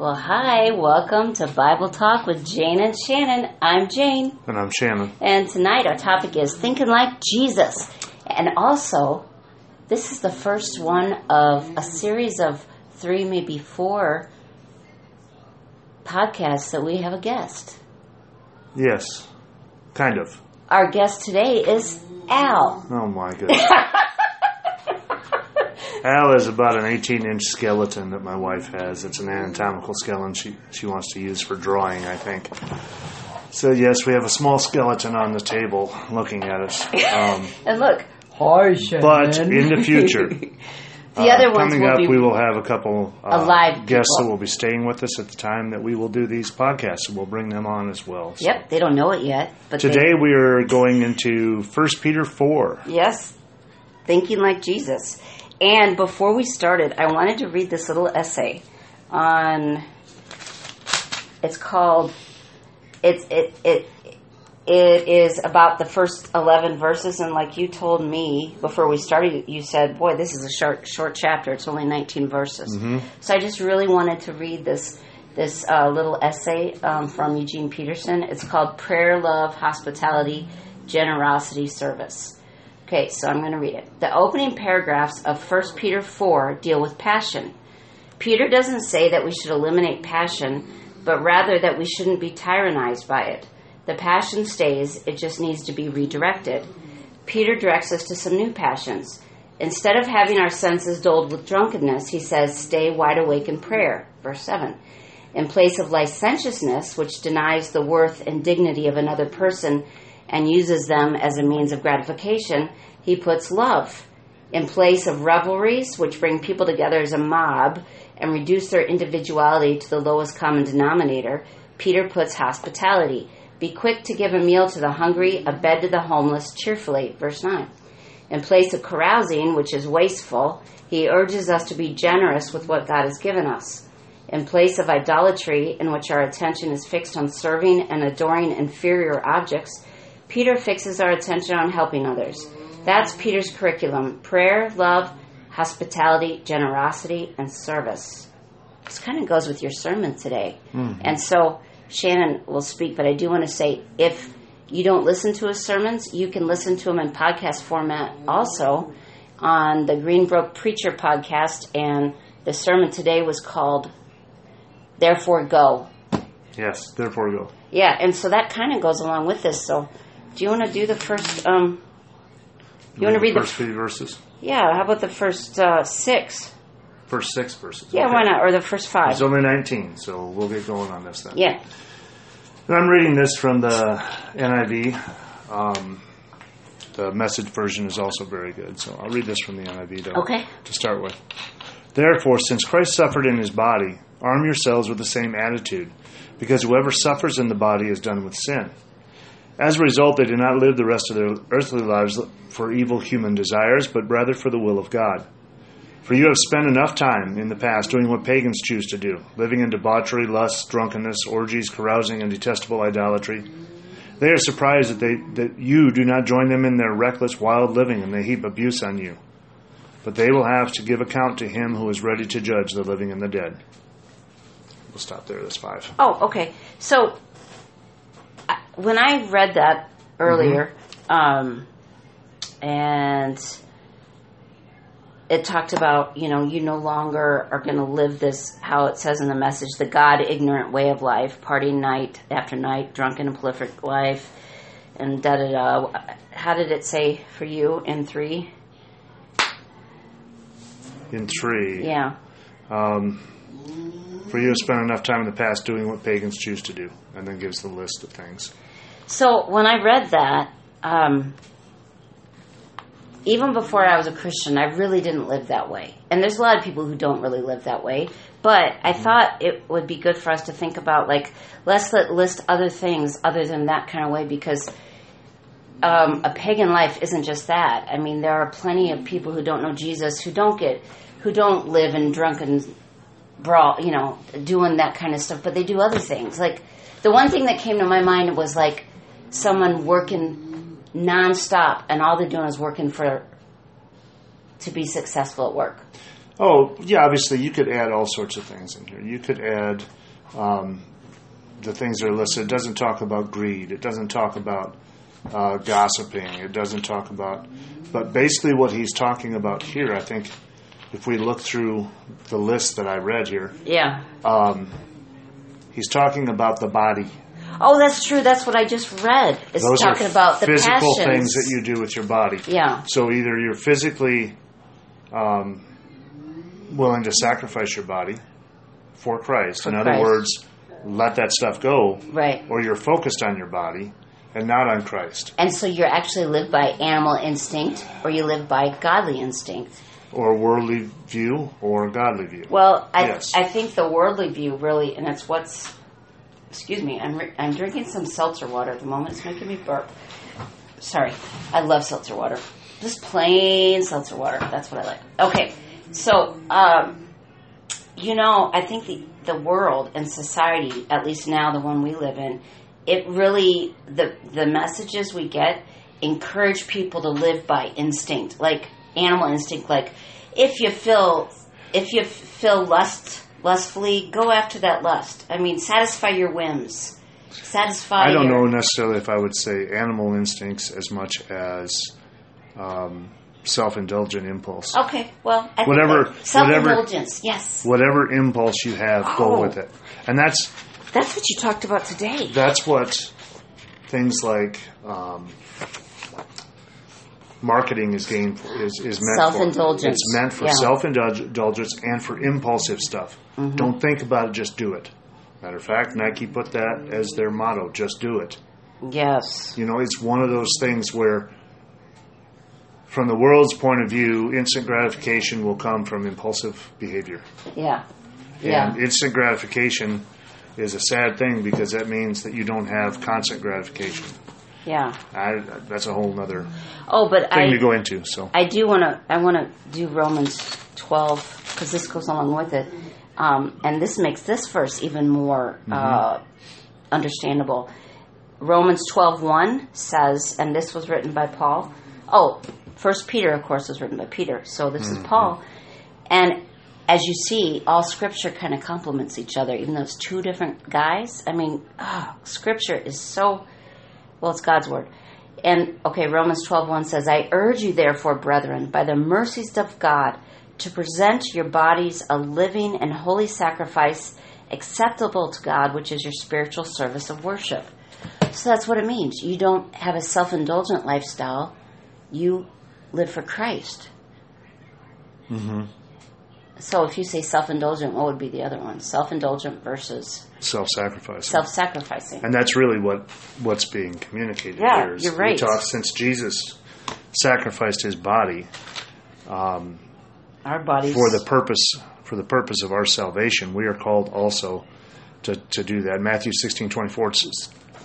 Well, hi, welcome to Bible Talk with Jane and Shannon. I'm Jane, And I'm Shannon. and tonight our topic is thinking like Jesus. And also, this is the first one of a series of three, maybe four podcasts that we have a guest. Yes, kind of. Our guest today is Al. Oh my goodness. Al is about an 18 inch skeleton that my wife has. It's an anatomical skeleton she, she wants to use for drawing, I think. So, yes, we have a small skeleton on the table looking at us. Um, And look, harsh. But in the future, the uh, other ones coming will up, be we will have a couple uh, Alive guests people. that will be staying with us at the time that we will do these podcasts, and we'll bring them on as well. So Yep, they don't know it yet, but they- Today we are going into 1 Peter 4. Yes, thinking like Jesus. And before we started, I wanted to read this little essay on. It's called. It's it it it is about the first eleven verses, and like you told me before we started, you said, "Boy, this is a short short chapter. It's only nineteen verses." So I just really wanted to read this this uh, little essay um, from Eugene Peterson. It's called "Prayer, Love, Hospitality, Generosity, Service." Okay, so I'm going to read it. The opening paragraphs of 1 Peter 4 deal with passion. Peter doesn't say that we should eliminate passion, but rather that we shouldn't be tyrannized by it. The passion stays, it just needs to be redirected. Peter directs us to some new passions. Instead of having our senses dulled with drunkenness, he says, stay wide awake in prayer. Verse 7. In place of licentiousness, which denies the worth and dignity of another person and uses them as a means of gratification, he puts love. In place of revelries, which bring people together as a mob and reduce their individuality to the lowest common denominator, Peter puts hospitality. Be quick to give a meal to the hungry, a bed to the homeless, cheerfully. Verse 9. In place of carousing, which is wasteful, he urges us to be generous with what God has given us. In place of idolatry, in which our attention is fixed on serving and adoring inferior objects, Peter fixes our attention on helping others. That's Peter's curriculum prayer, love, hospitality, generosity, and service. This kind of goes with your sermon today. Mm-hmm. And so Shannon will speak, but I do want to say if you don't listen to his sermons, you can listen to them in podcast format also on the Greenbrook Preacher podcast. And the sermon today was called Therefore Go. Yes, therefore go. Yeah, and so that kind of goes along with this. So, do you want to do the first? Um, you want to read the? first few verses? Yeah, how about the first uh, six? First six verses. Yeah, Okay. why not? Or the first five? It's only 19, so we'll get going on this then. yeah. And I'm reading this from the NIV. Um, the message version is also very good, so I'll read this from the NIV though, Okay. to start with. Therefore, since Christ suffered in his body, arm yourselves with the same attitude, because whoever suffers in the body is done with sin. As a result, they do not live the rest of their earthly lives for evil human desires, but rather for the will of God. For you have spent enough time in the past doing what pagans choose to do, living in debauchery, lust, drunkenness, orgies, carousing, and detestable idolatry. They are surprised that, they, that you do not join them in their reckless, wild living, and they heap abuse on you. But they will have to give account to him who is ready to judge the living and the dead. We'll stop there. That's five. Oh, okay. So when I read that earlier, um, and it talked about, you know, you no longer are going to live this, how it says in the message, the God ignorant way of life, partying night after night, drunken and prolific life, and da da da. How did it say for you in three? In three, Yeah. um, for you have spent enough time in the past doing what pagans choose to do, and then gives the list of things. So when I read that, um, even before I was a Christian, I really didn't live that way. And there's a lot of people who don't really live that way. But I thought it would be good for us to think about, like, let's let, list other things other than that kind of way because um, a pagan life isn't just that. I mean, there are plenty of people who don't know Jesus who don't get, who don't live in drunken brawl, you know, doing that kind of stuff, but they do other things. Like, the one thing that came to my mind was like someone working nonstop and all they're doing is working for to be successful at work. Oh, yeah, obviously you could add all sorts of things in here. You could add um, the things that are listed. It doesn't talk about greed. It doesn't talk about uh, gossiping. It doesn't talk about. But basically, what he's talking about here, I think, if we look through the list that I read here, Yeah. um, he's talking about the body. Oh, that's true. That's what I just read. It's Those talking are about the physical passions. things that you do with your body. Yeah. So either you're physically um, willing to sacrifice your body for Christ. For In other words, let that stuff go, Right. or you're focused on your body and not on Christ, And so you're actually live by animal instinct or you live by godly instinct. or worldly view or godly view. Well, I, Yes. I think the worldly view really, and it's what's, excuse me, I'm, re- I'm drinking some seltzer water at the moment. It's making me burp. Sorry. I love seltzer water. Just plain seltzer water. That's what I like. Okay. So, um, you know, I think the, the world and society, at least now the one we live in, it really, the, the messages we get encourage people to live by instinct, like animal instinct, like if you feel, if you feel lust, lustfully, go after that lust. I mean, satisfy your whims. Satisfy I don't your, know necessarily if I would say animal instincts as much as um, self-indulgent impulse. Okay, well, I Whatever- self-indulgence, yes. Whatever impulse you have, go Oh. with it, and that's That's what you talked about today. that's what things like um, marketing is gained for, is, is meant Self-indulgence. for. It's meant for Yeah. self-indulgence and for impulsive stuff. Mm-hmm. Don't think about it, just do it. Matter of fact, Nike put that as their motto: just do it. Yes. You know, it's one of those things where, from the world's point of view, instant gratification will come from impulsive behavior. Yeah. Yeah. And instant gratification is a sad thing because that means that you don't have constant gratification. Yeah. I, that's a whole other Oh, but thing I to go into. So I do want to I want to do Romans 12 because this goes along with it. Um, and this makes this verse even more uh, understandable. Romans 12:1 says, and this was written by Paul. Oh, First Peter, of course, was written by Peter. So this is Paul. And as you see, all Scripture kind of complements each other, even though it's two different guys. I mean, ah, Scripture is so well, it's God's word. And okay, Romans 12:1 says, "I urge you therefore, brethren, by the mercies of God, to present your bodies a living and holy sacrifice acceptable to God, which is your spiritual service of worship." So that's what it means. You don't have a self-indulgent lifestyle. You live for Christ. Mm-hmm. So if you say self-indulgent, what would be the other one? Self-indulgent versus self-sacrificing. self-sacrificing. and that's really what what's being communicated Yeah, here. is you're We right. talk since Jesus sacrificed his body um, Our bodies for the purpose for the purpose of our salvation. We are called also to, to do that. Matthew sixteen twenty four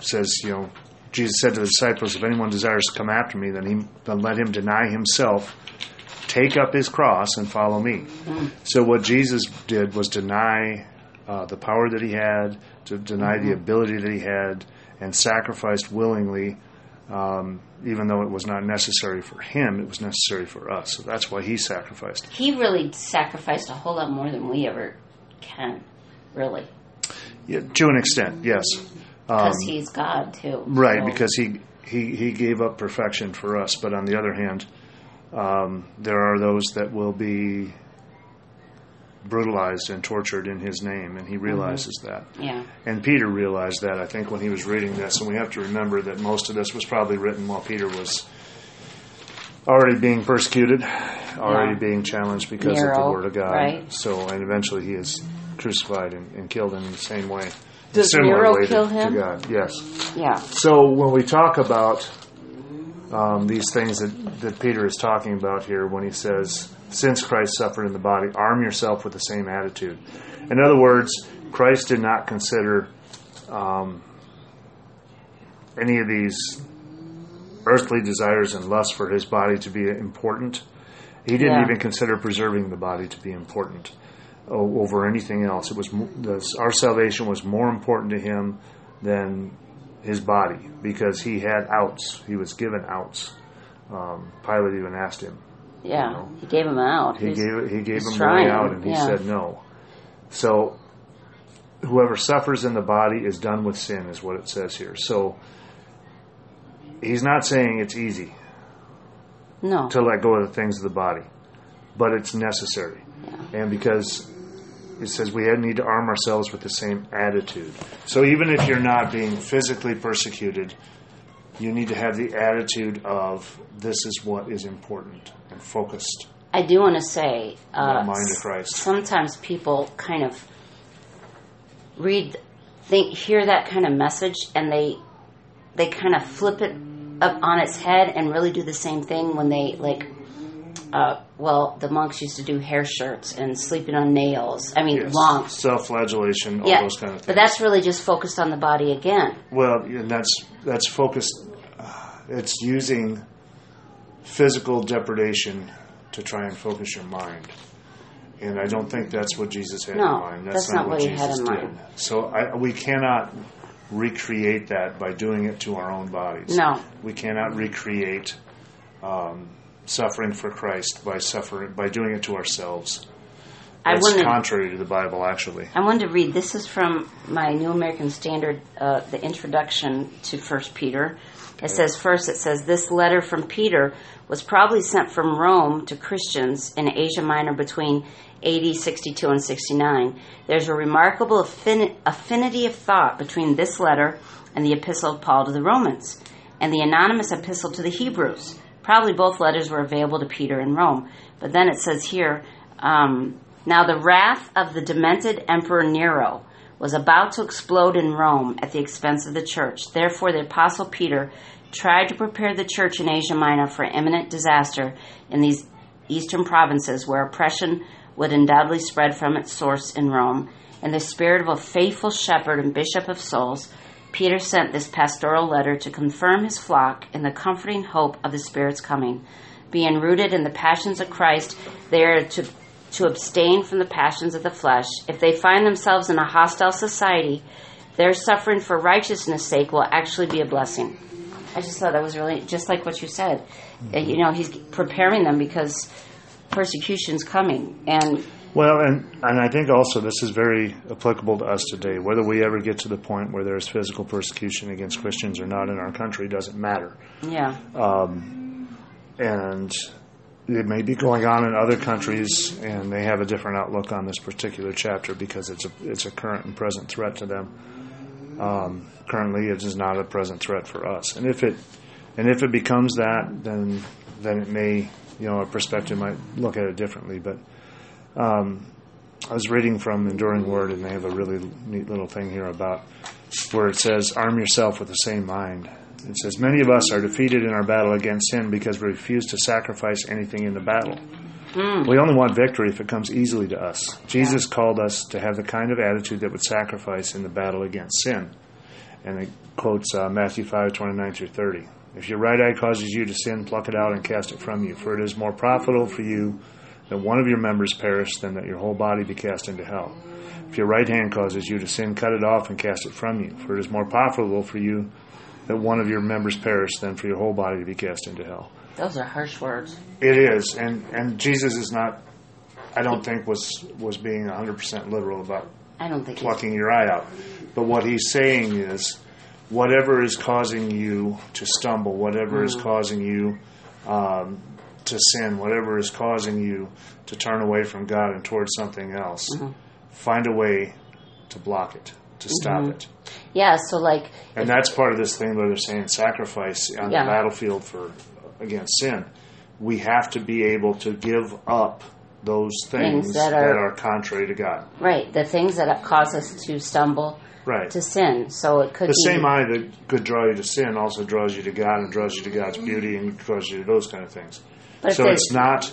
says, you know, Jesus said to the disciples, "If anyone desires to come after me, then he then let him deny himself, take up his cross, and follow me." So what Jesus did was deny uh, the power that he had, to deny the ability that he had, and sacrificed willingly. Um, even though it was not necessary for him, it was necessary for us. So that's why he sacrificed. he really sacrificed a whole lot more than we ever can, really, Yeah, to an extent, yes. Um, because he's God too. right, So- because he, he he gave up perfection for us. But on the other hand, um, there are those that will be brutalized and tortured in his name, and he realizes that. yeah, And Peter realized that, I think, when he was reading this. And we have to remember that most of this was probably written while Peter was already being persecuted, already Yeah. being challenged because of the Word of God. right. So, and eventually he is crucified and, and killed in the same way. Does Nero to- kill to? God, yes. yeah, So when we talk about um, these things that, that Peter is talking about here, when he says, "Since Christ suffered in the body, arm yourself with the same attitude." In other words, Christ did not consider um, any of these earthly desires and lusts for his body to be important. He didn't Yeah. even consider preserving the body to be important over anything else. It was our salvation was more important to him than his body because he had outs. He was given outs. Um, Pilate even asked him, Yeah, you know. he gave him out. He was- gave he gave him trying, way out, and he yeah. said no. So, whoever suffers in the body is done with sin, is what it says here. So, he's not saying it's easy no. to let go of the things of the body, but it's necessary, and because it says we need to arm ourselves with the same attitude. So, even if you're not being physically persecuted, you need to have the attitude of this is what is important and focused. I do want to say, uh, mind of Christ. sometimes people kind of read, think, hear that kind of message, and they they kind of flip it up on its head and really do the same thing when they like. Uh, well, the monks used to do hair shirts and sleeping on nails. I mean, Yes. long. self-flagellation, all Yeah, those kind of things. but that's really just focused on the body again. well, and that's that's focused. Uh, it's using physical depredation to try and focus your mind, and I don't think that's what Jesus had No, in mind. that's not what he had in did. mind. So I, we cannot recreate that by doing it to our own bodies. No. we cannot recreate um, suffering for Christ by suffering by doing it to ourselves. I That's wanted, contrary to the Bible, actually. I wanted to read. This is from my New American Standard, uh, the introduction to First Peter. It says first, it says this letter from Peter was probably sent from Rome to Christians in Asia Minor between AD 62 and 69. There's a remarkable affin- affinity of thought between this letter and the epistle of Paul to the Romans, and the anonymous epistle to the Hebrews. Probably both letters were available to Peter in Rome. But then it says here, um, now the wrath of the demented Emperor Nero was about to explode in Rome at the expense of the church. Therefore, the Apostle Peter tried to prepare the church in Asia Minor for imminent disaster in these eastern provinces where oppression would undoubtedly spread from its source in Rome. In the spirit of a faithful shepherd and bishop of souls, Peter sent this pastoral letter to confirm his flock in the comforting hope of the Spirit's coming. Being rooted in the passions of Christ, they are to, to abstain from the passions of the flesh. If they find themselves in a hostile society, their suffering for righteousness' sake will actually be a blessing. I just thought that was really just like what you said. Uh, You know, he's preparing them because persecution's coming, and Well, and, and I think also this is very applicable to us today. Whether we ever get to the point where there's physical persecution against Christians or not in our country doesn't matter. yeah, And it may be going on in other countries, and they have a different outlook on this particular chapter because it's a it's a current and present threat to them. Um, currently, it is not a present threat for us, and if it and if it becomes that, then then it may you know our perspective might look at it differently. But um, I was reading from Enduring Word, and they have a really neat little thing here about where it says, "Arm yourself with the same mind." It says, "Many of us are defeated in our battle against sin because we refuse to sacrifice anything in the battle. We only want victory if it comes easily to us. Jesus called us to have the kind of attitude that would sacrifice in the battle against sin." And it quotes uh, Matthew five twenty nine through thirty. If your right eye causes you to sin, pluck it out and cast it from you, for it is more profitable for you that one of your members perish than that your whole body be cast into hell. If your right hand causes you to sin, cut it off and cast it from you, for it is more profitable for you that one of your members perish than for your whole body to be cast into hell. those are harsh words. It is, and and Jesus is not. I don't think was was being 100 percent literal about I don't think plucking your eye out. But what he's saying is, whatever is causing you to stumble, whatever is causing you um, to sin, whatever is causing you to turn away from God and towards something else, mm-hmm. find a way to block it, to stop mm-hmm. it. Yeah, so like And that's part of this thing where they're saying sacrifice on Yeah. the battlefield for against sin. We have to be able to give up those things, Things that that, are- are, contrary to God. right, the things that cause us to stumble Right. to sin. So it could the be same eye that could draw you to sin also draws you to God and draws you to God's beauty and draws you to those kind of things. But so it's not.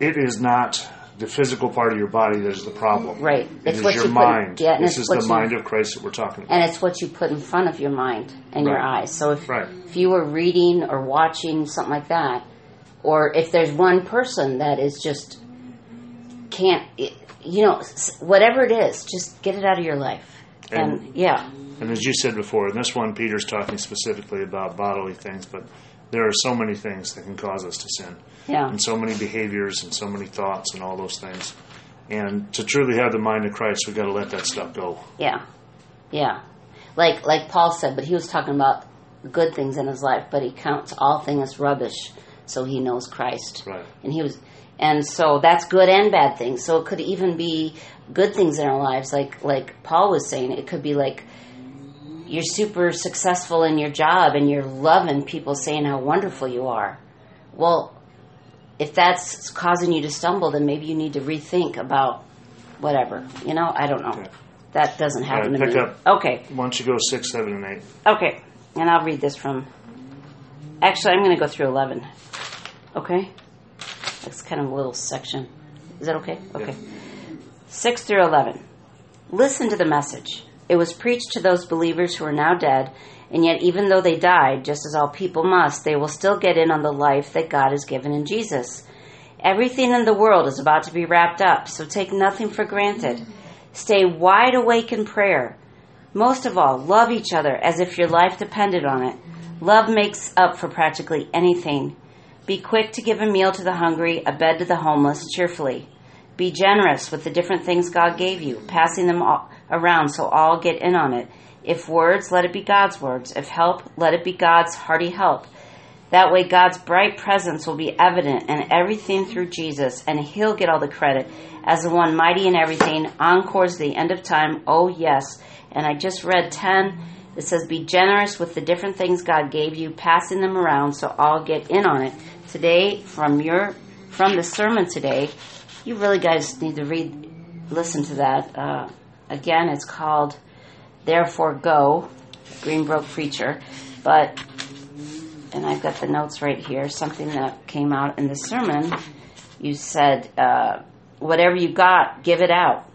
It is not the physical part of your body that is the problem. Right. It It's is what your you put- mind. yeah, this is the you- mind of Christ that we're talking about. and it's what you put in front of your mind and your eyes. So if Right. if you were reading or watching something like that, or if there's one person that is just can't, you know, whatever it is, just get it out of your life. And, And- yeah, And as you said before, in this one, Peter's talking specifically about bodily things, but there are so many things that can cause us to sin, Yeah. and so many behaviors, and so many thoughts, and all those things. And to truly have the mind of Christ, we've got to let that stuff go. Yeah. Yeah. Like like Paul said, but he was talking about good things in his life, but he counts all things as rubbish so he knows Christ. Right. And he was and so that's good and bad things. So it could even be good things in our lives like like Paul was saying. It could be like you're super successful in your job and you're loving people saying how wonderful you are. Well, if that's causing you to stumble, then maybe you need to rethink about whatever. You know, I don't know. Okay. That doesn't happen right, to pick me. up. Okay, Why don't you go six, seven, and eight? okay, and I'll read this from. Actually, I'm going to go through eleven. Okay, that's kind of a little section. Is that okay? Okay, six through eleven. Listen to the message. It was preached to those believers who are now dead, and yet, even though they died, just as all people must, they will still get in on the life that God has given in Jesus. Everything in the world is about to be wrapped up, so take nothing for granted. Stay wide awake in prayer. Most of all, love each other as if your life depended on it. Love makes up for practically anything. Be quick to give a meal to the hungry, a bed to the homeless, cheerfully. Be generous with the different things God gave you, passing them all around so all get in on it. If words, let it be God's words. If help, let it be God's hearty help. That way, God's bright presence will be evident in everything through Jesus, and He'll get all the credit as the one mighty in everything, encores the end of time. Oh, yes. And I just read 10. It says, Be generous with the different things God gave you, passing them around so all get in on it. Today, from your from the sermon today, you really guys need to read, listen to that. Uh, again, it's called Therefore Go, Greenbrook Preacher. But and I've got the notes right here, something that came out in the sermon. You said, uh, whatever you got, give it out.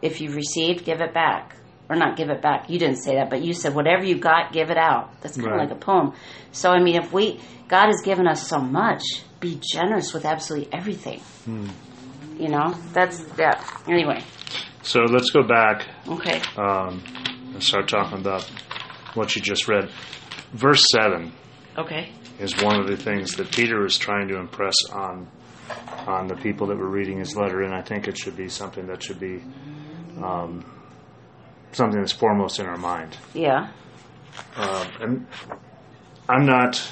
If you've received, give it back. Or not give it back. You didn't say that, but you said, whatever you got, give it out. That's kind Right. of like a poem. So, I mean, if we, God has given us so much, be generous with absolutely everything. You know, that's that. Anyway, So let's go back okay. um, and start talking about what you just read. Verse 7 Okay. is one of the things that Peter is trying to impress on on the people that were reading his letter, and I think it should be something that should be um, something that's foremost in our mind. Yeah. Um, and I'm not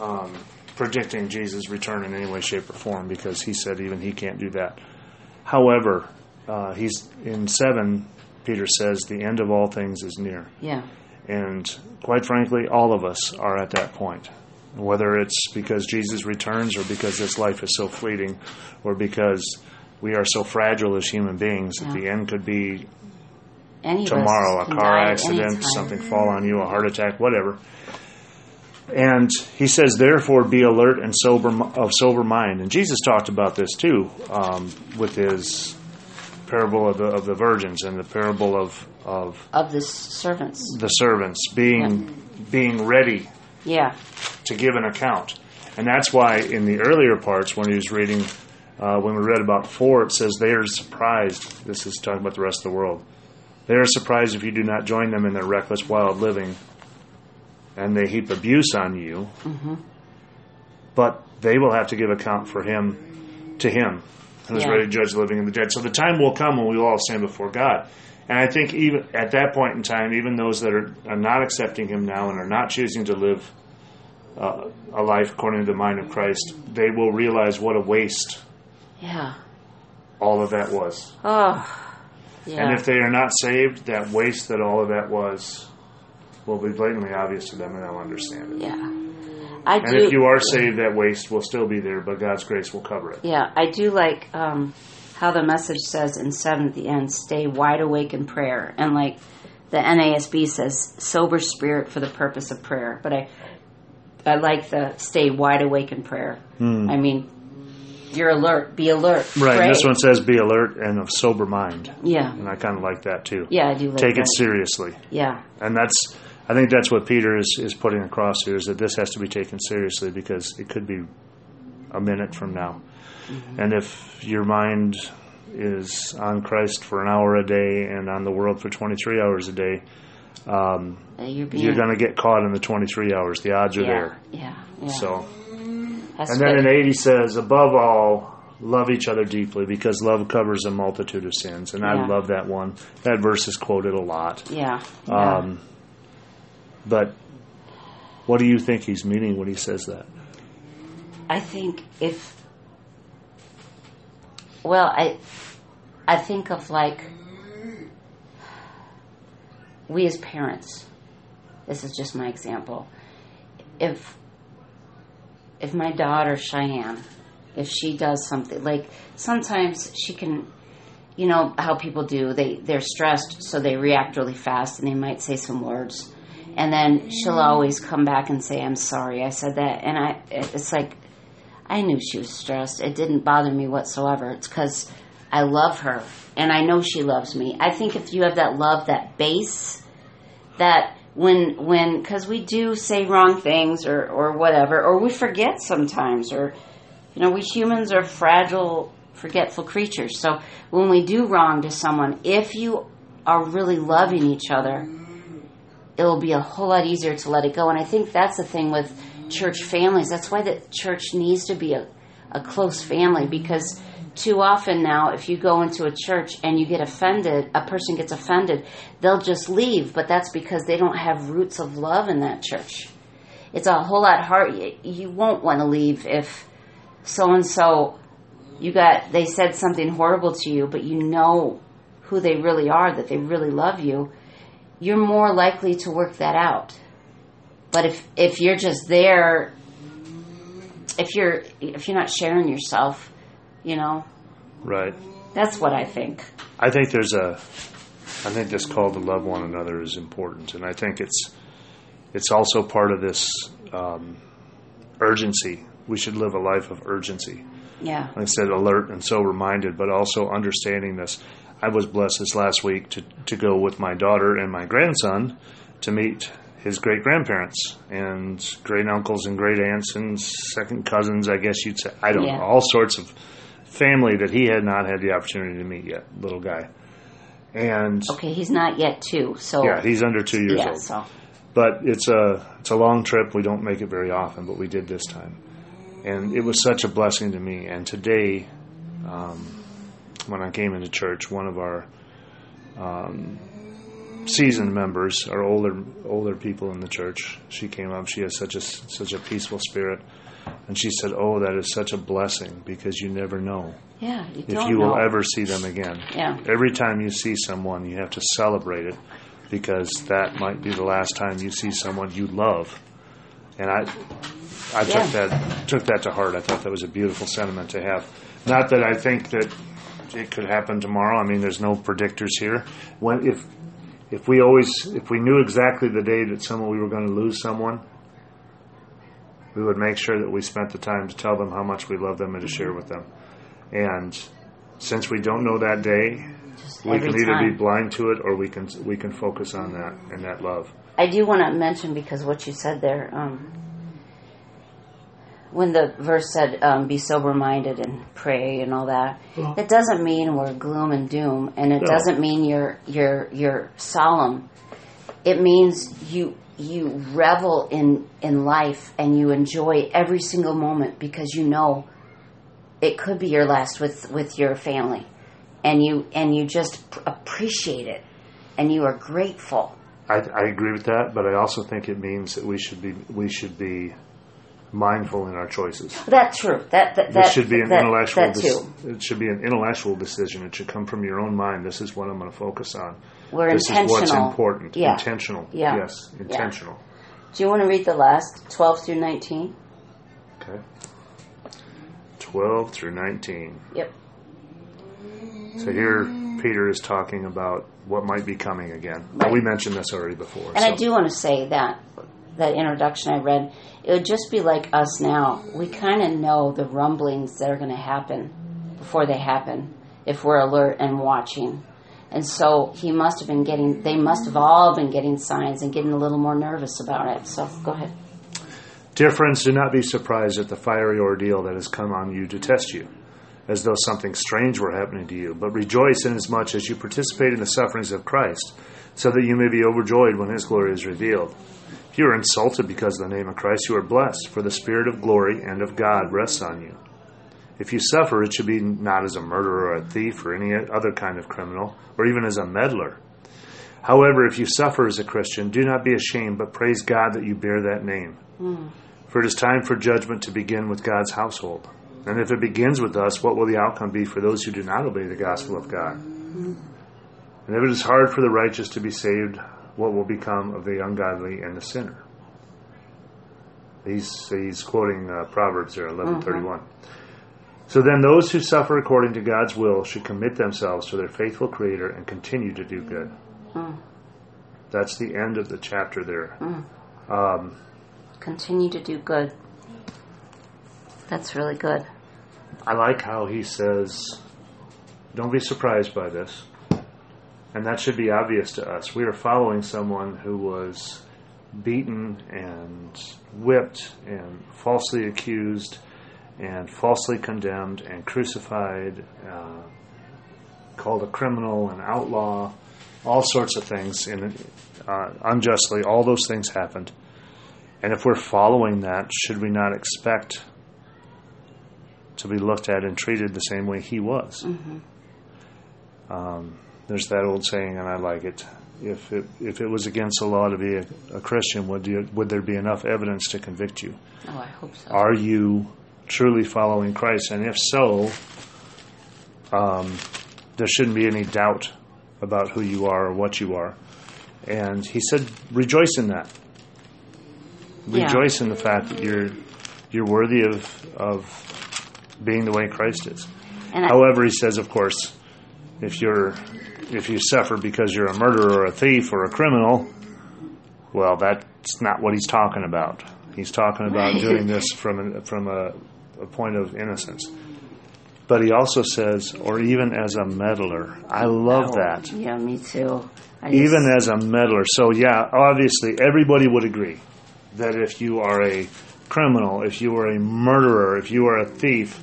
um, predicting Jesus' return in any way, shape, or form because he said even he can't do that. However, uh, he's in seven. Peter says the end of all things is near. Yeah. And quite frankly, all of us are at that point. Whether it's because Jesus returns or because this life is so fleeting or because we are so fragile as human beings that the end could be Any tomorrow, a car accident, something fall on you, a heart attack, whatever. And he says, therefore, be alert and sober of sober mind. And Jesus talked about this too um, with his parable of the, of the virgins and the parable of, of of the servants. the servants being being ready Yeah. to give an account. And that's why in the earlier parts, when he was reading, uh, when we read about four, it says they are surprised. This is talking about the rest of the world. They are surprised if you do not join them in their reckless, wild living, and they heap abuse on you. But they will have to give account for him to him, is Yeah. ready to judge the living and the dead. So the time will come when we will all stand before God. And I think even at that point in time, even those that are, are not accepting Him now and are not choosing to live uh, a life according to the mind of Christ, they will realize what a waste Yeah. all of that was. Oh. Yeah. And if they are not saved, that waste that all of that was will be blatantly obvious to them and they'll understand it. yeah. I And do. if you are saved, that waste will still be there, but God's grace will cover it. yeah, I do like um, how the message says in seven at the end, "Stay wide awake in prayer," and like the NASB says, "Sober spirit for the purpose of prayer." But I, I like the "Stay wide awake in prayer." I mean, you're alert. Be alert. Hmm. Right. Pray. This one says, be alert and of sober mind. Yeah. And I kind of like that too. Yeah, I do like Take that. it seriously. Yeah. And that's, I think that's what Peter is, is putting across here is that this has to be taken seriously because it could be a minute from now. Mm-hmm. And if your mind is on Christ for an hour a day and on the world for 23 hours a day, um, You're you're going to get caught in the 23 hours. The odds are yeah, there. yeah, yeah. So, That's and then in 80 says, above all, love each other deeply because love covers a multitude of sins. And I love that one. That verse is quoted a lot. yeah, yeah. Um, but what do you think he's meaning when he says that? I think if well, I I think of like we as parents. This is just my example. If if my daughter Cheyenne, if she does something like sometimes she can you know how people do they they're stressed so they react really fast and they might say some words and then she'll always come back and say i'm sorry i said that. And i it's like i knew she was stressed. It didn't bother me whatsoever. It's because i love her and i know she loves me. I think if you have that love that base that when when because we do say wrong things or or whatever or we forget sometimes or you know we humans are fragile forgetful creatures. So when we do wrong to someone if you are really loving each other it'll be a whole lot easier to let it go. And i think that's the thing with church families. That's why the church needs to be a, a close family because too often now if you go into a church and you get offended a person gets offended they'll just leave. But that's because they don't have roots of love in that church. It's a whole lot hard. You, you won't want to leave if so and so you got they said something horrible to you but you know who they really are that they really love you you're more likely to work that out but if if you're just there if you're if you're not sharing yourself you know Right. that's what i think I think there's a, I think this call to love one another is important, and I think it's, it's also part of this um, urgency. We should live a life of urgency. yeah Like I said alert and sober minded, but also understanding this. I was blessed this last week to, to go with my daughter and my grandson to meet his great grandparents and great uncles and great aunts and second cousins, I guess you'd say. I don't Yeah. know, all sorts of family that he had not had the opportunity to meet yet, little guy. And okay he's not yet two so yeah, he's under two years yeah old so but it's a it's a long trip. We don't make it very often, but we did this time, and it was such a blessing to me. And today, um, when I came into church, one of our um, seasoned members, our older older people in the church, she came up. She has such a such a peaceful spirit, and she said, "Oh, that is such a blessing because you never know yeah you if you will ever see them again." yeah Every time you see someone, you have to celebrate it because that might be the last time you see someone you love. And I, I Yeah. took that took that to heart. I thought that was a beautiful sentiment to have. Not that I think that it could happen tomorrow. I mean, there's no predictors here. When if if we always if we knew exactly the day that someone we were going to lose someone, we would make sure that we spent the time to tell them how much we love them and to share with them. And since we don't know that day, just we can either time. be blind to it or we can we can focus on that and that love. I do want to mention because what you said there, um, when the verse said, um, "Be sober-minded and pray" and all that, it doesn't mean we're gloom and doom, and it No. doesn't mean you're you're you're solemn. It means you you revel in in life and you enjoy every single moment because you know it could be your last with with your family, and you and you just appreciate it, and you are grateful. I, I agree with that, but I also think it means that we should be we should be mindful in our choices. That's true. That that, that should be an that, intellectual. That too. it should be an intellectual decision. It should come from your own mind. This is what I'm going to focus on. We're this intentional. is what's important. Yeah. Intentional. Yeah. Yes. Intentional. Do you want to read the last twelve through nineteen? Okay. Twelve through nineteen. Yep. So here Peter is talking about what might be coming again. Right. We mentioned this already before. And I do want to say that that introduction I read, it would just be like us now. We kind of know the rumblings that are going to happen before they happen if we're alert and watching. And so he must have been getting, they must have all been getting signs and getting a little more nervous about it. So go ahead. Dear friends, do not be surprised at the fiery ordeal that has come on you to test you, as though something strange were happening to you, but rejoice inasmuch as you participate in the sufferings of Christ, so that you may be overjoyed when his glory is revealed. You are insulted because of the name of Christ, you are blessed, for the Spirit of glory and of God rests on you. If you suffer, it should be not as a murderer or a thief or any other kind of criminal, or even as a meddler. However, if you suffer as a Christian, do not be ashamed, but praise God that you bear that name. Mm. For it is time for judgment to begin with God's household. And if it begins with us, what will the outcome be for those who do not obey the gospel of God? Mm-hmm. And if it is hard for the righteous to be saved, what will become of the ungodly and the sinner? He's, he's quoting uh, Proverbs there, 1131. Mm-hmm. So then those who suffer according to God's will should commit themselves to their faithful Creator and continue to do good. Mm. That's the end of the chapter there. Mm. Um, continue to do good. That's really good. I like how he says, don't be surprised by this. And that should be obvious to us. We are following someone who was beaten and whipped and falsely accused and falsely condemned and crucified, uh, called a criminal, an outlaw, all sorts of things in, uh, unjustly. All those things happened. And if we're following that, should we not expect to be looked at and treated the same way he was. Mm-hmm. Um, there's that old saying, and I like it. If it, if it was against the law to be a, a Christian, would you, would there be enough evidence to convict you? Oh, I hope so. Are you truly following Christ? And if so, um, there shouldn't be any doubt about who you are or what you are. And he said, rejoice in that. Rejoice yeah. in the fact that you're you're worthy of of being the way Christ is. And However, he says, of course, if you're if you suffer because you're a murderer or a thief or a criminal, well, that's not what he's talking about. He's talking about right. doing this from a, from a, a point of innocence. But he also says, or even as a meddler. I love oh, that. Yeah, me too. I even just... as a meddler. So, yeah, obviously, everybody would agree that if you are a criminal, if you are a murderer, if you are a thief,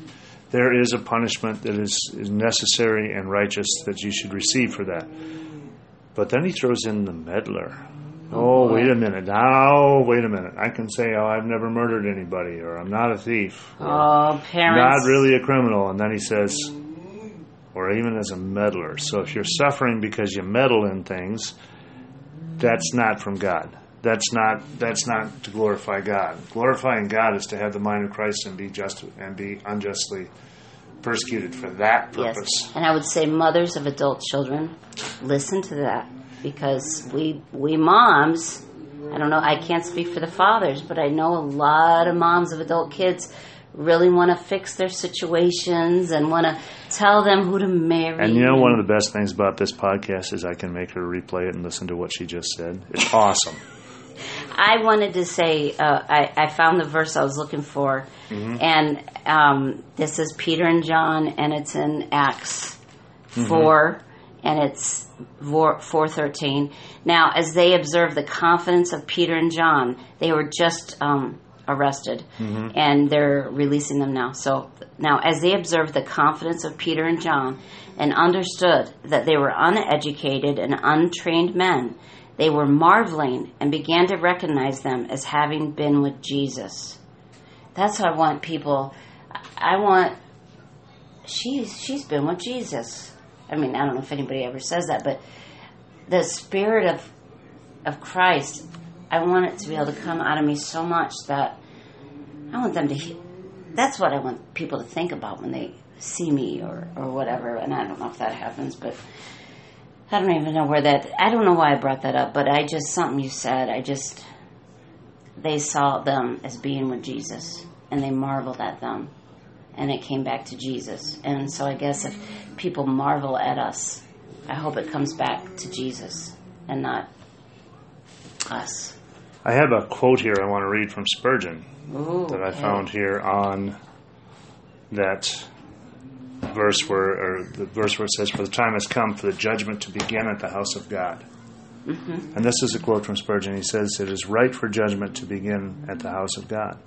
there is a punishment that is, is necessary and righteous that you should receive for that. But then he throws in the meddler. Oh, oh wait a minute. Now, wait a minute. I can say, oh, I've never murdered anybody, or I'm not a thief. Oh, parents. Not really a criminal. And then he says, or even as a meddler. So if you're suffering because you meddle in things, that's not from God that's not that's not to glorify God. Glorifying God is to have the mind of Christ and be just and be unjustly persecuted for that purpose. Yes. And I would say mothers of adult children, listen to that because we we moms, I don't know, I can't speak for the fathers, but I know a lot of moms of adult kids really want to fix their situations and want to tell them who to marry. And you know, one of the best things about this podcast is I can make her replay it and listen to what she just said. It's awesome. I wanted to say uh, I, I, found the verse I was looking for, mm-hmm. and um, this is Peter and John, and it's in Acts mm-hmm. four, and it's four thirteen. Now, as they observed the confidence of Peter and John, they were just um, arrested, mm-hmm. and they're releasing them now. So now, as they observed the confidence of Peter and John, and understood that they were uneducated and untrained men they were marveling and began to recognize them as having been with Jesus. That's what I want people. I want. She's she's been with Jesus. I mean, I don't know if anybody ever says that, but the spirit of of Christ, I want it to be able to come out of me so much that I want them to. That's what I want people to think about when they see me or or whatever. And I don't know if that happens, but I don't even know where that. I don't know why I brought that up, but I just something you said. I just they saw them as being with Jesus, and they marveled at them, and it came back to Jesus. And so I guess if people marvel at us, I hope it comes back to Jesus and not us. I have a quote here I want to read from Spurgeon Ooh, that I found here on that verse where, or the verse where it says, "For the time has come for the judgment to begin at the house of God." Mm-hmm. And this is a quote from Spurgeon. He says, "It is right for judgment to begin at the house of God.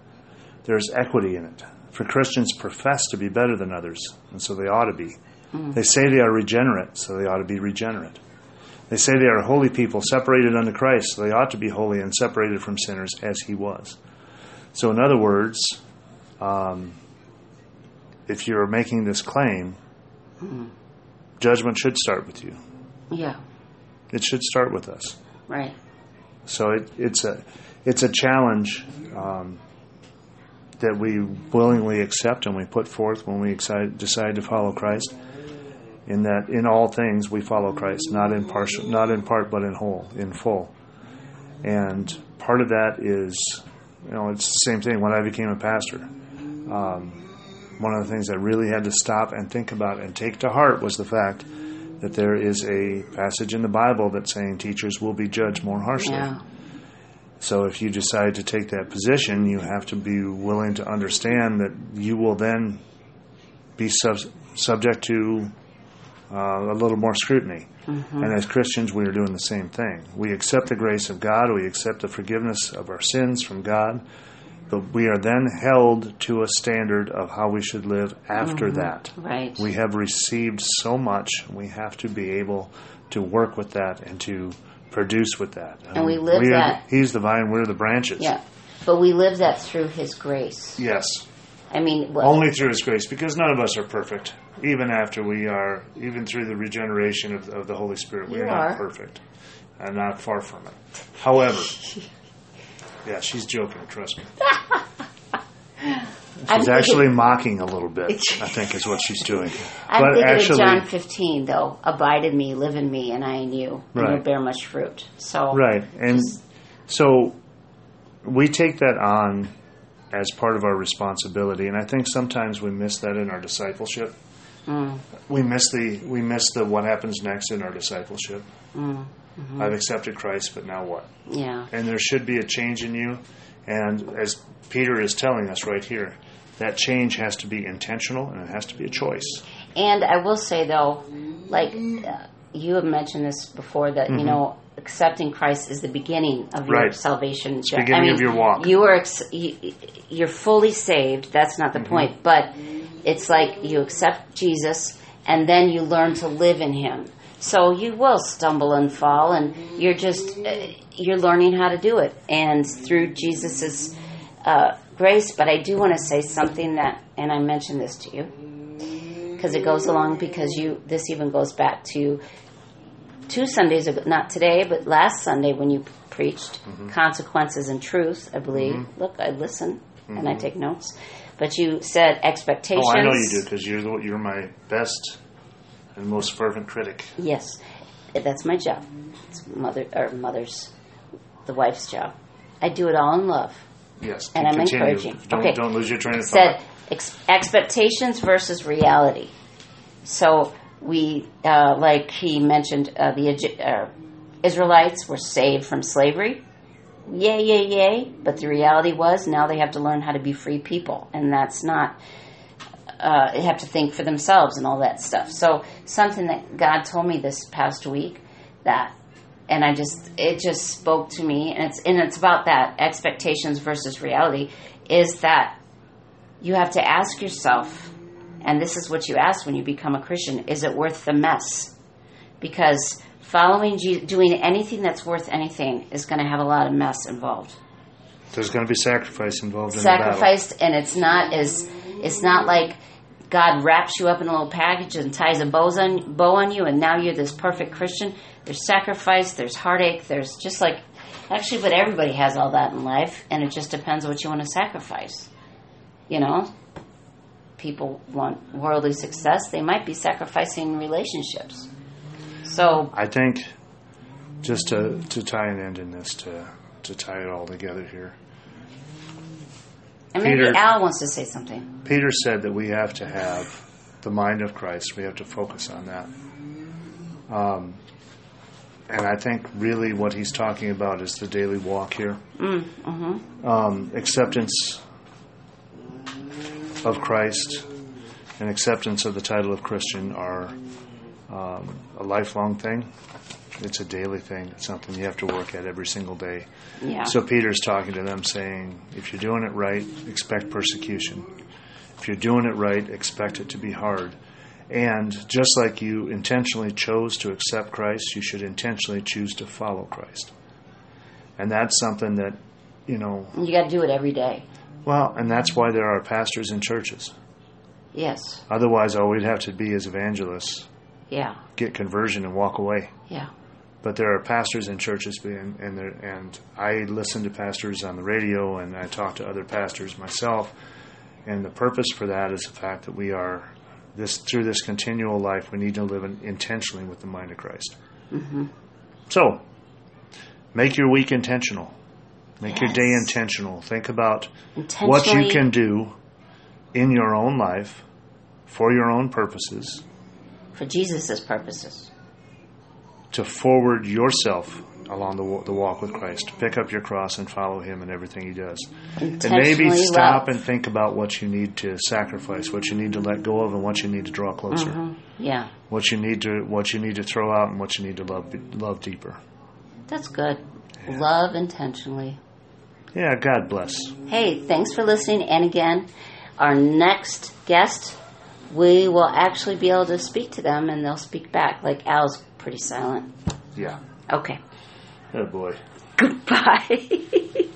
There is equity in it, For Christians profess to be better than others, and so they ought to be. They say they are regenerate, so they ought to be regenerate. They say they are holy people separated unto Christ, so they ought to be holy and separated from sinners as he was. So, in other words, um, if you're making this claim, judgment should start with you. Yeah. It should start with us. Right. So it, it's a it's a challenge um, that we willingly accept and we put forth when we decide, decide to follow Christ. In that, in all things, we follow Christ, not in partial, not in part, but in whole, in full. And part of that is, you know, it's the same thing. When I became a pastor, um, one of the things I really had to stop and think about and take to heart was the fact that there is a passage in the Bible that's saying teachers will be judged more harshly. Yeah. So if you decide to take that position, you have to be willing to understand that you will then be sub- subject to uh, a little more scrutiny. And as Christians, we are doing the same thing. We accept the grace of God, we accept the forgiveness of our sins from God, but we are then held to a standard of how we should live after mm-hmm. that. Right. We have received so much, we have to be able to work with that and to produce with that. And we um, live are- that- He's the vine, we're the branches. yeah. But we live that through His grace. Yes. I mean, what, Only through His grace, because none of us are perfect. Even after we are, even through the regeneration of, of the Holy Spirit, we are are. not perfect. And not far from it. However, yeah, she's joking, trust me. She's actually mocking a little bit, I think is what she's doing. I'm but thinking actually, of John 15, though. Abide in me, live in me, and I in you, and Right. you'll bear much fruit. So, Right. And so we take that on as part of our responsibility and I think sometimes we miss that in our discipleship. Mm. We miss the we miss the what happens next in our discipleship. Mm. Mm-hmm. I've accepted Christ, but now what? yeah, And there should be a change in you and as Peter is telling us right here, that change has to be intentional and it has to be a choice. And I will say though, like uh, you have mentioned this before, that you know accepting Christ is the beginning of your Mm-hmm. Right. salvation. the beginning of your walk. You are ex- you, you're fully saved. That's not the Mm-hmm. point, but it's like you accept Jesus, and then you learn to live in Him. So you will stumble and fall, and you're just uh, you're learning how to do it, and through Jesus's uh, grace. But I do want to say something that, and I mentioned this to you because it goes along because you this even goes back to two Sundays ago, not today, but last Sunday when you preached Mm-hmm. consequences and truth. I believe. Look, I listen and I take notes. But you said expectations. Mm-hmm. Oh, I know you do because you're the, you're my best and most fervent critic. Yes, that's my job. It's mother or mother's, the wife's job. I do it all in love. Yes, And I'm continue. encouraging. Don't, Okay. don't lose your train of said thought. ex- expectations versus reality. So we, uh, like he mentioned, uh, the uh, Israelites were saved from slavery. Yay, yay, yay! But the reality was now they have to learn how to be free people, and that's not. Uh, have to think for themselves and all that stuff. So something that God told me this past week that and I just it just spoke to me and it's and it's about that expectations versus reality is that you have to ask yourself and this is what you ask when you become a Christian is it worth the mess? Because following doing anything that's worth anything is going to have a lot of mess involved. There's going to be sacrifice involved in sacrificed and it's not as it's not like God wraps you up in a little package and ties a bows on, bow on you and now you're this perfect Christian. There's sacrifice, there's heartache, there's just like actually but everybody has all that in life and it just depends what you want to sacrifice. You know? People want worldly success, they might be sacrificing relationships. So I think just to, to tie an end in this, to, to tie it all together here, and maybe Peter- Al wants to say something. Peter said that we have to have the mind of Christ. We have to focus on that. Um, and I think really what he's talking about is the daily walk here. Um, acceptance of Christ and acceptance of the title of Christian are um, a lifelong thing. It's a daily thing. It's something you have to work at every single day. Yeah. So Peter's talking to them saying, if you're doing it right, expect persecution. If you're doing it right, expect it to be hard. And just like you intentionally chose to accept Christ, you should intentionally choose to follow Christ. And that's something that, you know, You got to do it every day. well, and that's why there are pastors in churches. Yes. Otherwise, all we'd have to be is evangelists, Yeah. get conversion and walk away. Yeah. But there are pastors in churches, and and, there, and I listen to pastors on the radio, and I talk to other pastors myself. And the purpose for that is the fact that we are this through this continual life, we need to live in, intentionally with the mind of Christ. Mm-hmm. So, make your week intentional. Make your day intentional. Think about what you can do in your own life for your own purposes For Jesus' purposes. to forward yourself along the, the walk with Christ. Pick up your cross and follow Him in everything He does. And maybe stop love. and think about what you need to sacrifice, what you need to let go of, and what you need to draw closer. Mhm. Yeah. What you need to what you need to throw out, and what you need to love love deeper. That's good. Love intentionally. Yeah, God bless. Hey, thanks for listening. And again, our next guest, we will actually be able to speak to them and they'll speak back. Like Al's pretty silent. Yeah. Okay. Oh boy. Goodbye.